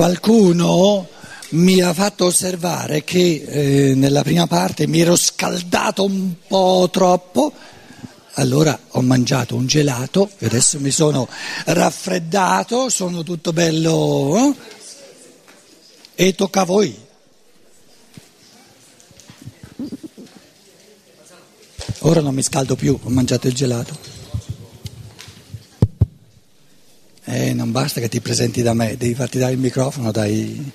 Qualcuno mi ha fatto osservare che eh, nella prima parte mi ero scaldato un po' troppo, allora ho mangiato un gelato e adesso mi sono raffreddato, sono tutto bello eh? e tocca a voi. Ora non mi scaldo più, ho mangiato il gelato. Eh, non basta che ti presenti da me, devi farti dare il microfono dai...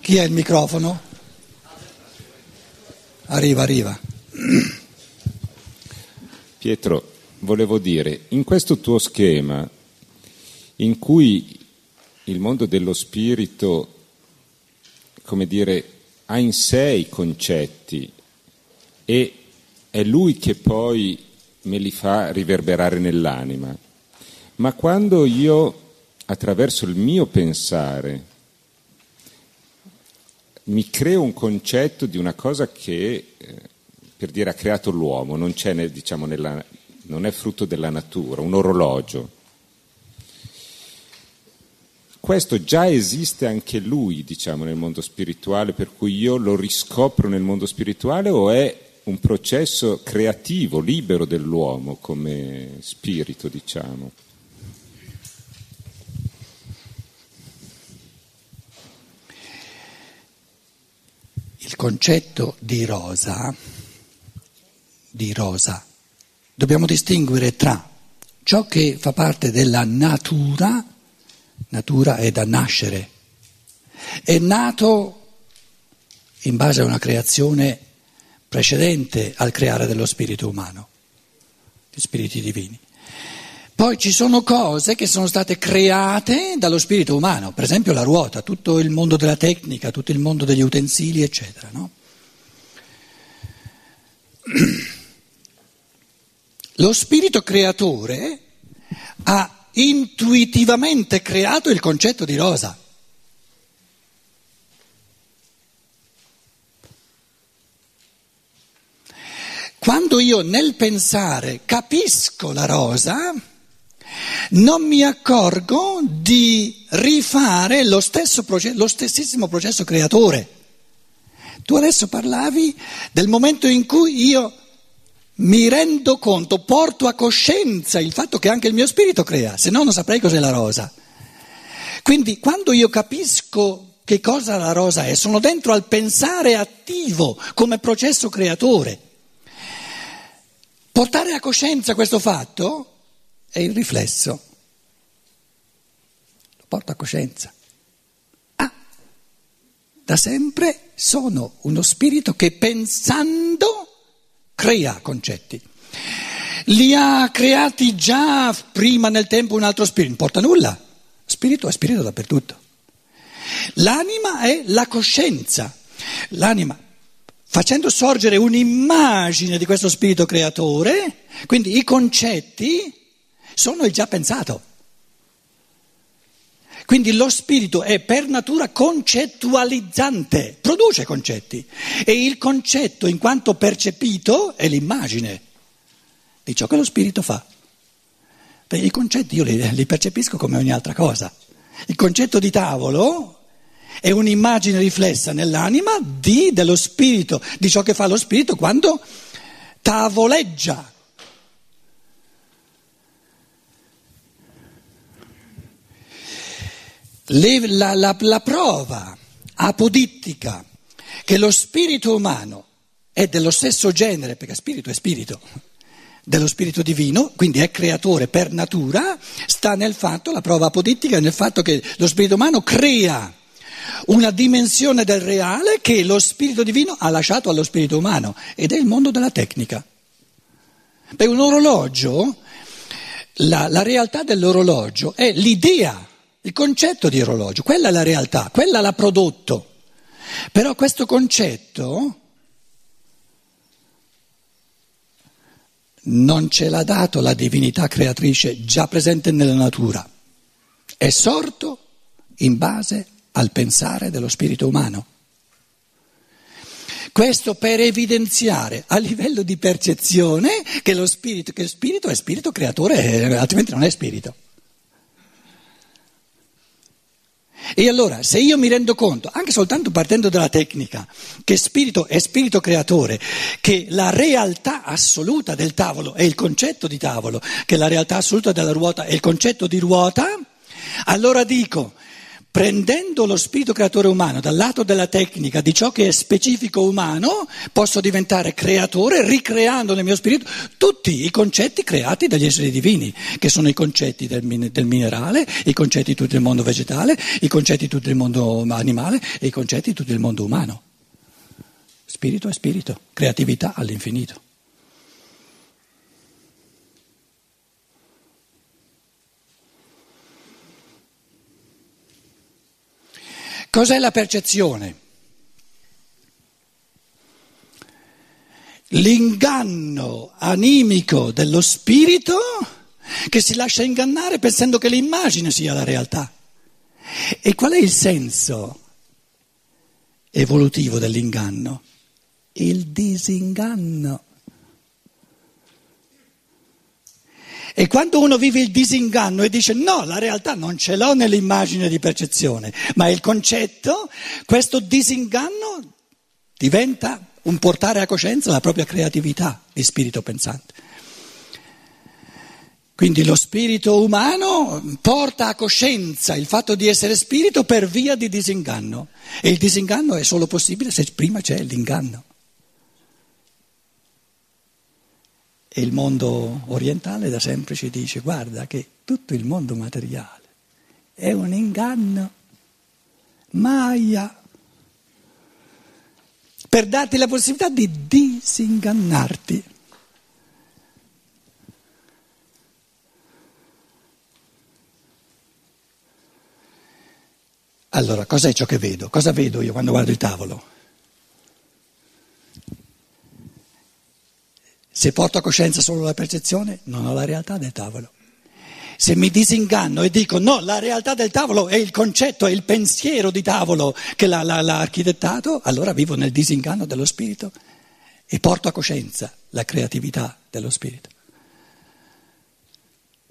Chi è il microfono? Arriva, arriva. Pietro, volevo dire, in questo tuo schema, in cui il mondo dello spirito, come dire, ha in sé i concetti e è lui che poi me li fa riverberare nell'anima, ma quando io, attraverso il mio pensare, mi creo un concetto di una cosa che, eh, per dire, ha creato l'uomo, non, diciamo, nella, non è frutto della natura, un orologio. Questo già esiste anche lui, diciamo, nel mondo spirituale, per cui io lo riscopro nel mondo spirituale o è un processo creativo, libero dell'uomo come spirito, diciamo? Concetto di rosa, di rosa, dobbiamo distinguere tra ciò che fa parte della natura, natura è da nascere, è nato in base a una creazione precedente al creare dello spirito umano, gli spiriti divini. Poi ci sono cose che sono state create dallo spirito umano, per esempio la ruota, tutto il mondo della tecnica, tutto il mondo degli utensili, eccetera. No? Lo spirito creatore ha intuitivamente creato il concetto di rosa. Quando io nel pensare capisco la rosa, non mi accorgo di rifare lo, stesso processo, lo stessissimo processo creatore. Tu adesso parlavi del momento in cui io mi rendo conto, porto a coscienza il fatto che anche il mio spirito crea, se no non saprei cos'è la rosa. Quindi quando io capisco che cosa la rosa è, sono dentro al pensare attivo come processo creatore. Portare a coscienza questo fatto è il riflesso. Lo porto a coscienza. Ah, da sempre sono uno spirito che pensando crea concetti. Li ha creati già prima nel tempo un altro spirito, non importa nulla. Spirito è spirito dappertutto. L'anima è la coscienza. L'anima facendo sorgere un'immagine di questo spirito creatore, quindi i concetti sono il già pensato. Quindi lo spirito è per natura concettualizzante, produce concetti e il concetto in quanto percepito è l'immagine di ciò che lo spirito fa. Perché i concetti io li, li percepisco come ogni altra cosa. Il concetto di tavolo è un'immagine riflessa nell'anima di, dello spirito, di ciò che fa lo spirito quando tavoleggia Le, la, la, la prova apodittica che lo spirito umano è dello stesso genere, perché spirito è spirito, dello spirito divino, quindi è creatore per natura, sta nel fatto, la prova apodittica è nel fatto che lo spirito umano crea una dimensione del reale che lo spirito divino ha lasciato allo spirito umano ed è il mondo della tecnica. Per un orologio, la, la realtà dell'orologio è l'idea il concetto di orologio, quella è la realtà, quella l'ha prodotto. Però questo concetto non ce l'ha dato la divinità creatrice già presente nella natura, è sorto in base al pensare dello spirito umano. Questo per evidenziare a livello di percezione che lo spirito, che spirito è spirito creatore, altrimenti non è spirito. E allora, se io mi rendo conto, anche soltanto partendo dalla tecnica, che spirito è spirito creatore, che la realtà assoluta del tavolo è il concetto di tavolo, che la realtà assoluta della ruota è il concetto di ruota, allora dico, prendendo lo spirito creatore umano dal lato della tecnica di ciò che è specifico umano, posso diventare creatore ricreando nel mio spirito tutti i concetti creati dagli esseri divini, che sono i concetti del, del minerale, i concetti tutti del mondo vegetale, i concetti tutti del mondo animale e i concetti tutti del mondo umano. Spirito è spirito, creatività all'infinito. Cos'è la percezione? L'inganno animico dello spirito che si lascia ingannare pensando che l'immagine sia la realtà. E qual è il senso evolutivo dell'inganno? Il disinganno. E quando uno vive il disinganno e dice no, la realtà non ce l'ho nell'immagine di percezione, ma il concetto, questo disinganno diventa un portare a coscienza la propria creatività di spirito pensante. Quindi lo spirito umano porta a coscienza il fatto di essere spirito per via di disinganno e il disinganno è solo possibile se prima c'è l'inganno. E il mondo orientale da sempre ci dice guarda che tutto il mondo materiale è un inganno, Maya, per darti la possibilità di disingannarti. Allora, cos'è ciò che vedo? Cosa vedo io quando guardo il tavolo? Se porto a coscienza solo la percezione, non ho la realtà del tavolo. Se mi disinganno e dico no, la realtà del tavolo è il concetto, è il pensiero di tavolo che l'ha, l'ha, l'ha architettato, allora vivo nel disinganno dello spirito e porto a coscienza la creatività dello spirito.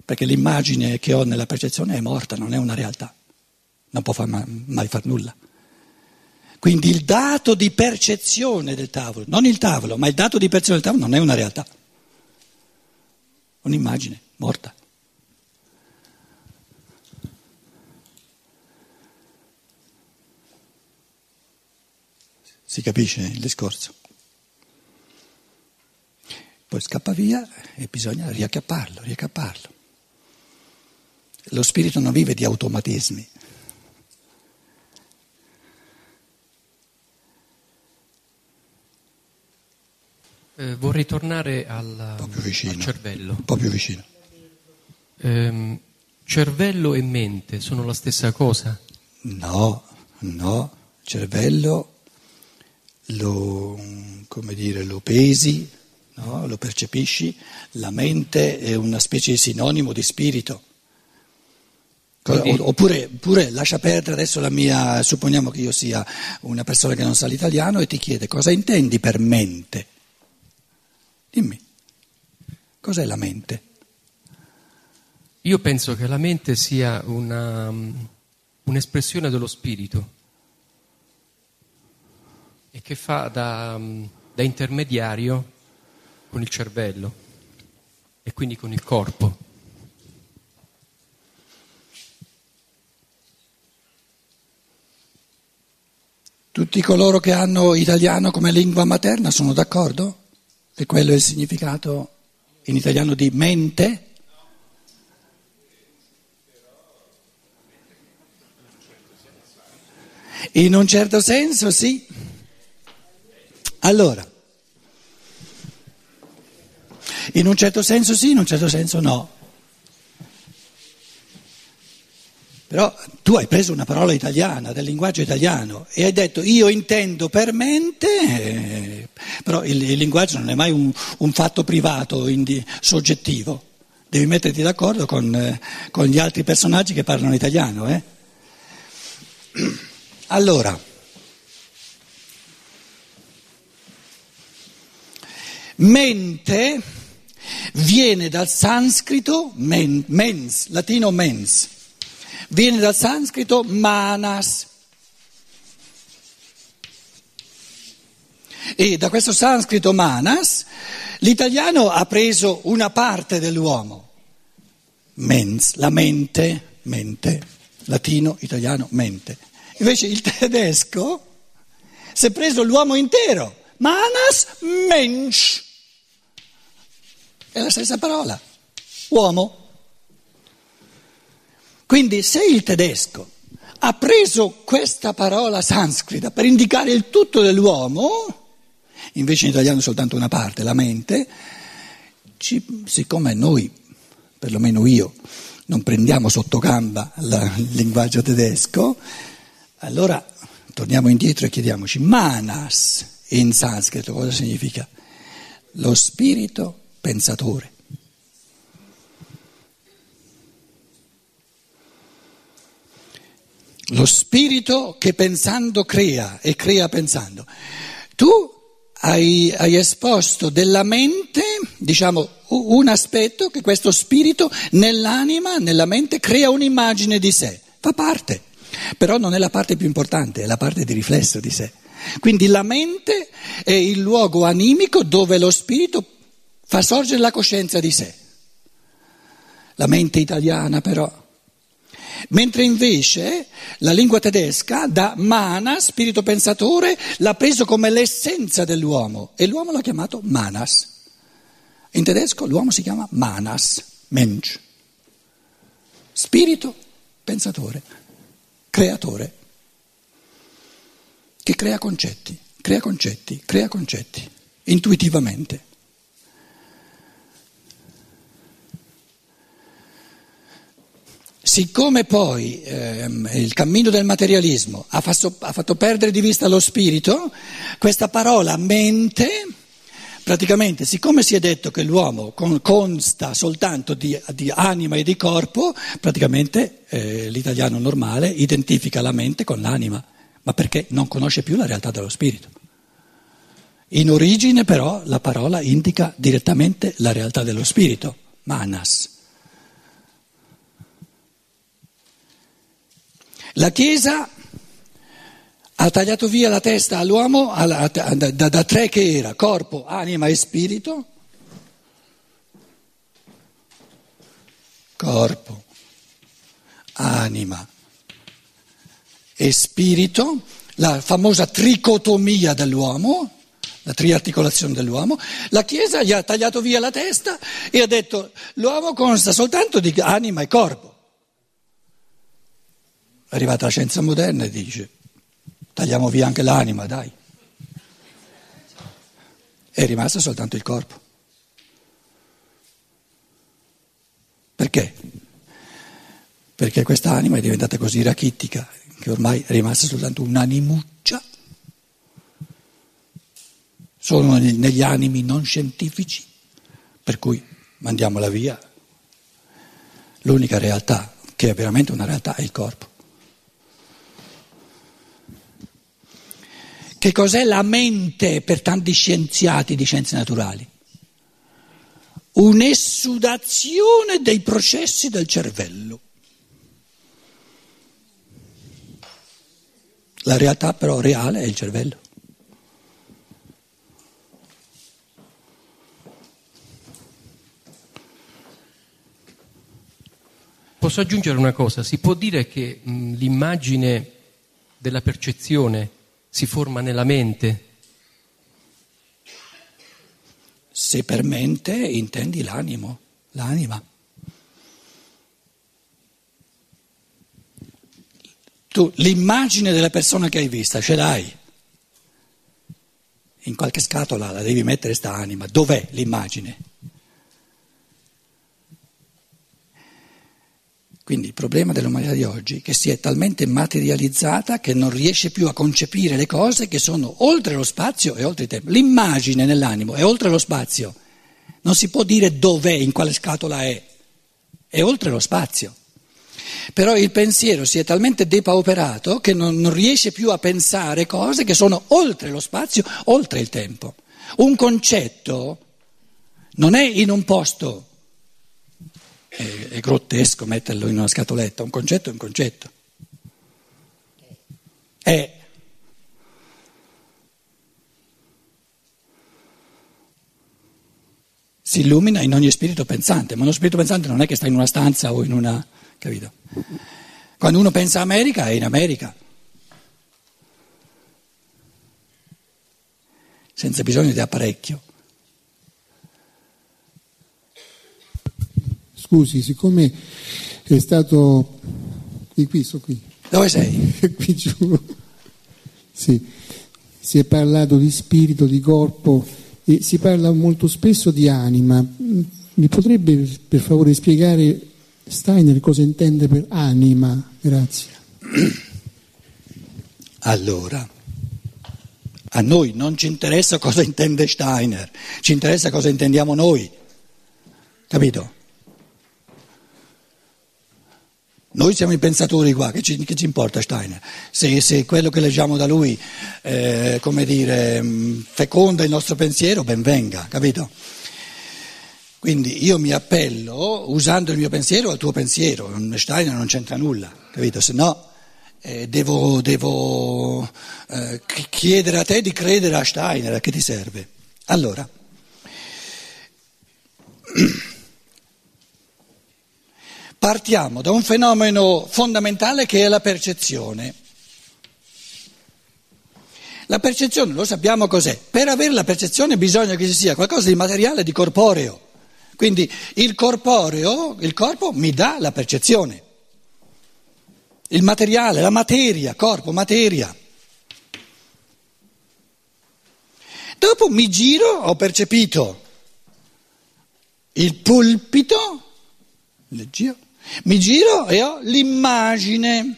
Perché l'immagine che ho nella percezione è morta, non è una realtà, non può far mai far nulla. Quindi il dato di percezione del tavolo, non il tavolo, ma il dato di percezione del tavolo non è una realtà, un'immagine morta. Si capisce il discorso? Poi scappa via e bisogna riacchiapparlo, riacchiapparlo. Lo spirito non vive di automatismi. Eh, vorrei tornare al, vicino, al, cervello. Un po' più vicino. Eh, cervello e mente sono la stessa cosa? No, no. Cervello lo, dire, lo pesi, no? lo percepisci. La mente è una specie di sinonimo di spirito. Oppure, oppure, lascia perdere adesso la mia, supponiamo che io sia una persona che non sa l'italiano e ti chiede cosa intendi per mente. Dimmi, cos'è la mente? Io penso che la mente sia una, un'espressione dello spirito e che fa da, da intermediario con il cervello e quindi con il corpo. Tutti coloro che hanno italiano come lingua materna sono d'accordo? E quello è il significato in italiano di mente? In un certo senso sì. Allora, in un certo senso sì, in un certo senso no. Però tu hai preso una parola italiana, del linguaggio italiano, e hai detto io intendo per mente, eh, però il, il, linguaggio non è mai un, un fatto privato, indi, soggettivo. Devi metterti d'accordo con, eh, con, gli altri personaggi che parlano italiano. Eh? Allora, mente viene dal sanscrito men, mens, latino mens viene dal sanscrito manas. E da questo sanscrito manas l'italiano ha preso una parte dell'uomo, mens, la mente, mente, latino, italiano, mente. Invece il tedesco si è preso l'uomo intero, manas, mensch. È la stessa parola, uomo. Quindi se il tedesco ha preso questa parola sanscrita per indicare il tutto dell'uomo, invece in italiano soltanto una parte, la mente, ci, siccome noi, perlomeno io, non prendiamo sotto gamba il linguaggio tedesco, allora torniamo indietro e chiediamoci, manas in sanscrito cosa significa? Lo spirito pensatore. Lo spirito che pensando crea e crea pensando. Tu hai, hai, esposto della mente, diciamo, un aspetto che questo spirito nell'anima, nella mente, crea un'immagine di sé, fa parte, però non è la parte più importante, è la parte di riflesso di sé. Quindi la mente è il luogo animico dove lo spirito fa sorgere la coscienza di sé. La mente italiana però Mentre invece la lingua tedesca da mana, spirito pensatore, l'ha preso come l'essenza dell'uomo e l'uomo l'ha chiamato manas. In tedesco l'uomo si chiama manas, mensch. Spirito pensatore, creatore, che crea concetti, crea concetti, crea concetti, intuitivamente. Siccome poi ehm, il cammino del materialismo ha fatto, ha fatto, perdere di vista lo spirito, questa parola mente, praticamente, siccome si è detto che l'uomo con, consta soltanto di, di, anima e di corpo, praticamente eh, l'italiano normale identifica la mente con l'anima, ma perché non conosce più la realtà dello spirito. In origine però la parola indica direttamente la realtà dello spirito, manas. La Chiesa ha tagliato via la testa all'uomo da, da, da tre che era, corpo, anima e spirito. Corpo, anima e spirito, la famosa tricotomia dell'uomo, la triarticolazione dell'uomo, la Chiesa gli ha tagliato via la testa e ha detto l'uomo consta soltanto di anima e corpo. È arrivata la scienza moderna e dice tagliamo via anche l'anima, dai. È rimasto soltanto il corpo. Perché? Perché questa anima è diventata così rachittica che ormai è rimasta soltanto un'animuccia. Sono negli animi non scientifici, per cui mandiamola via. L'unica realtà che è veramente una realtà è il corpo. Che cos'è la mente per tanti scienziati di scienze naturali? Un'essudazione dei processi del cervello. La realtà però reale è il cervello. Posso aggiungere una cosa? Si può dire che mh, l'immagine della percezione si forma nella mente. Se per mente intendi l'animo, l'anima. Tu l'immagine della persona che hai vista ce l'hai. In qualche scatola la devi mettere sta anima. Dov'è l'immagine? Quindi il problema dell'umanità di oggi è che si è talmente materializzata che non riesce più a concepire le cose che sono oltre lo spazio e oltre il tempo. L'immagine nell'animo è oltre lo spazio. Non si può dire dov'è, in quale scatola è. È oltre lo spazio. Però il pensiero si è talmente depauperato che non, non riesce più a pensare cose che sono oltre lo spazio, oltre il tempo. Un concetto non è in un posto è, è grottesco metterlo in una scatoletta, un concetto è un concetto. È. Si illumina in ogni spirito pensante, ma uno spirito pensante non è che sta in una stanza o in una... capito? Quando uno pensa a America è in America. senza bisogno di apparecchio. Scusi, siccome è stato... Qui, qui, sto qui. Dove sei? qui giù. Sì. Si è parlato di spirito, di corpo e si parla molto spesso di anima. Mi potrebbe per favore spiegare Steiner cosa intende per anima? Grazie. Allora, a noi non ci interessa cosa intende Steiner, ci interessa cosa intendiamo noi. Capito? Noi siamo i pensatori qua, che ci, che ci importa Steiner? Se, se, quello che leggiamo da lui, eh, come dire, mm, feconda il nostro pensiero, ben venga, capito? Quindi io mi appello, usando il mio pensiero, al tuo pensiero. Steiner non c'entra nulla, capito? Se no eh, devo, devo eh, chiedere a te di credere a Steiner, a che ti serve? Allora, partiamo da un fenomeno fondamentale che è la percezione. La percezione, lo sappiamo cos'è, per avere la percezione bisogna che ci sia qualcosa di materiale, di corporeo. Quindi il corporeo, il corpo mi dà la percezione il materiale, la materia, corpo, materia. Dopo mi giro, ho percepito il pulpito, leggio, mi giro e ho l'immagine.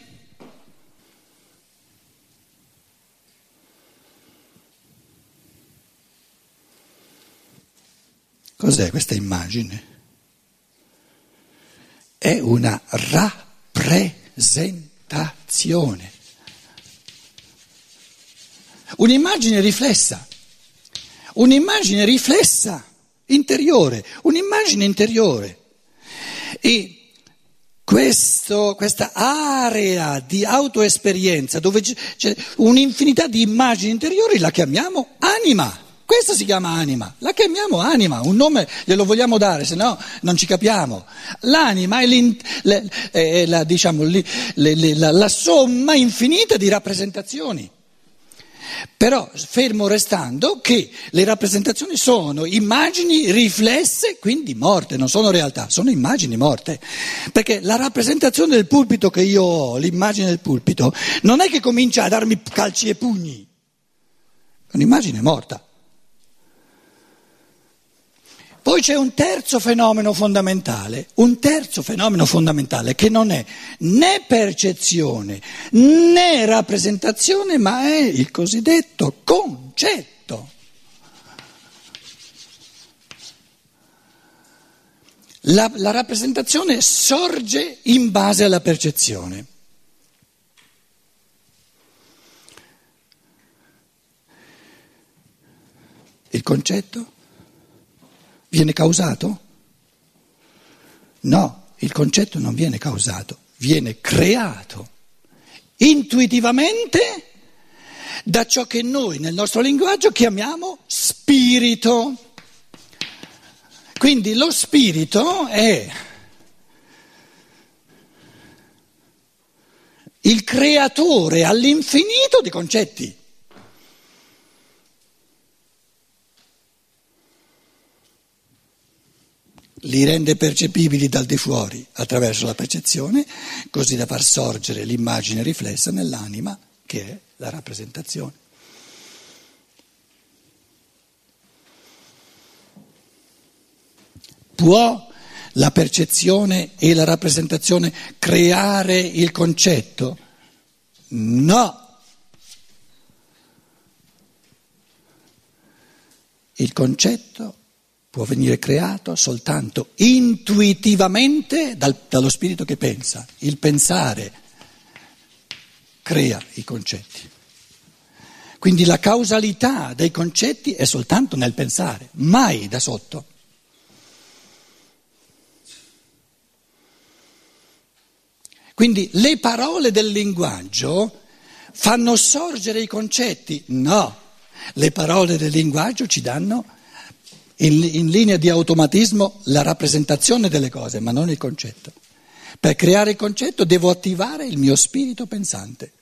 Cos'è questa immagine? È una rappresentazione. Un'immagine riflessa, un'immagine riflessa, interiore, un'immagine interiore. E questo, questa area di autoesperienza dove c'è un'infinità di immagini interiori la chiamiamo anima. Questa si chiama anima, la chiamiamo anima, un nome glielo vogliamo dare, se no non ci capiamo. L'anima è, è la, diciamo, le, la, la somma infinita di rappresentazioni. Però fermo restando che le rappresentazioni sono immagini riflesse, quindi morte, non sono realtà, sono immagini morte. Perché la rappresentazione del pulpito che io ho, l'immagine del pulpito, non è che comincia a darmi calci e pugni, è un'immagine morta. Poi c'è un terzo fenomeno fondamentale, un terzo fenomeno fondamentale che non è né percezione né rappresentazione, ma è il cosiddetto concetto. La, la rappresentazione sorge in base alla percezione. Il concetto? Viene causato? No, il concetto non viene causato, viene creato intuitivamente da ciò che noi nel nostro linguaggio chiamiamo spirito. Quindi lo spirito è il creatore all'infinito di concetti. Li rende percepibili dal di fuori attraverso la percezione, così da far sorgere l'immagine riflessa nell'anima che è la rappresentazione. Può la percezione e la rappresentazione creare il concetto? No. Il concetto può venire creato soltanto intuitivamente dal, dallo spirito che pensa. Il pensare crea i concetti. Quindi la causalità dei concetti è soltanto nel pensare, mai da sotto. Quindi le parole del linguaggio fanno sorgere i concetti? No, le parole del linguaggio ci danno in, in linea di automatismo la rappresentazione delle cose, ma non il concetto. Per creare il concetto devo attivare il mio spirito pensante.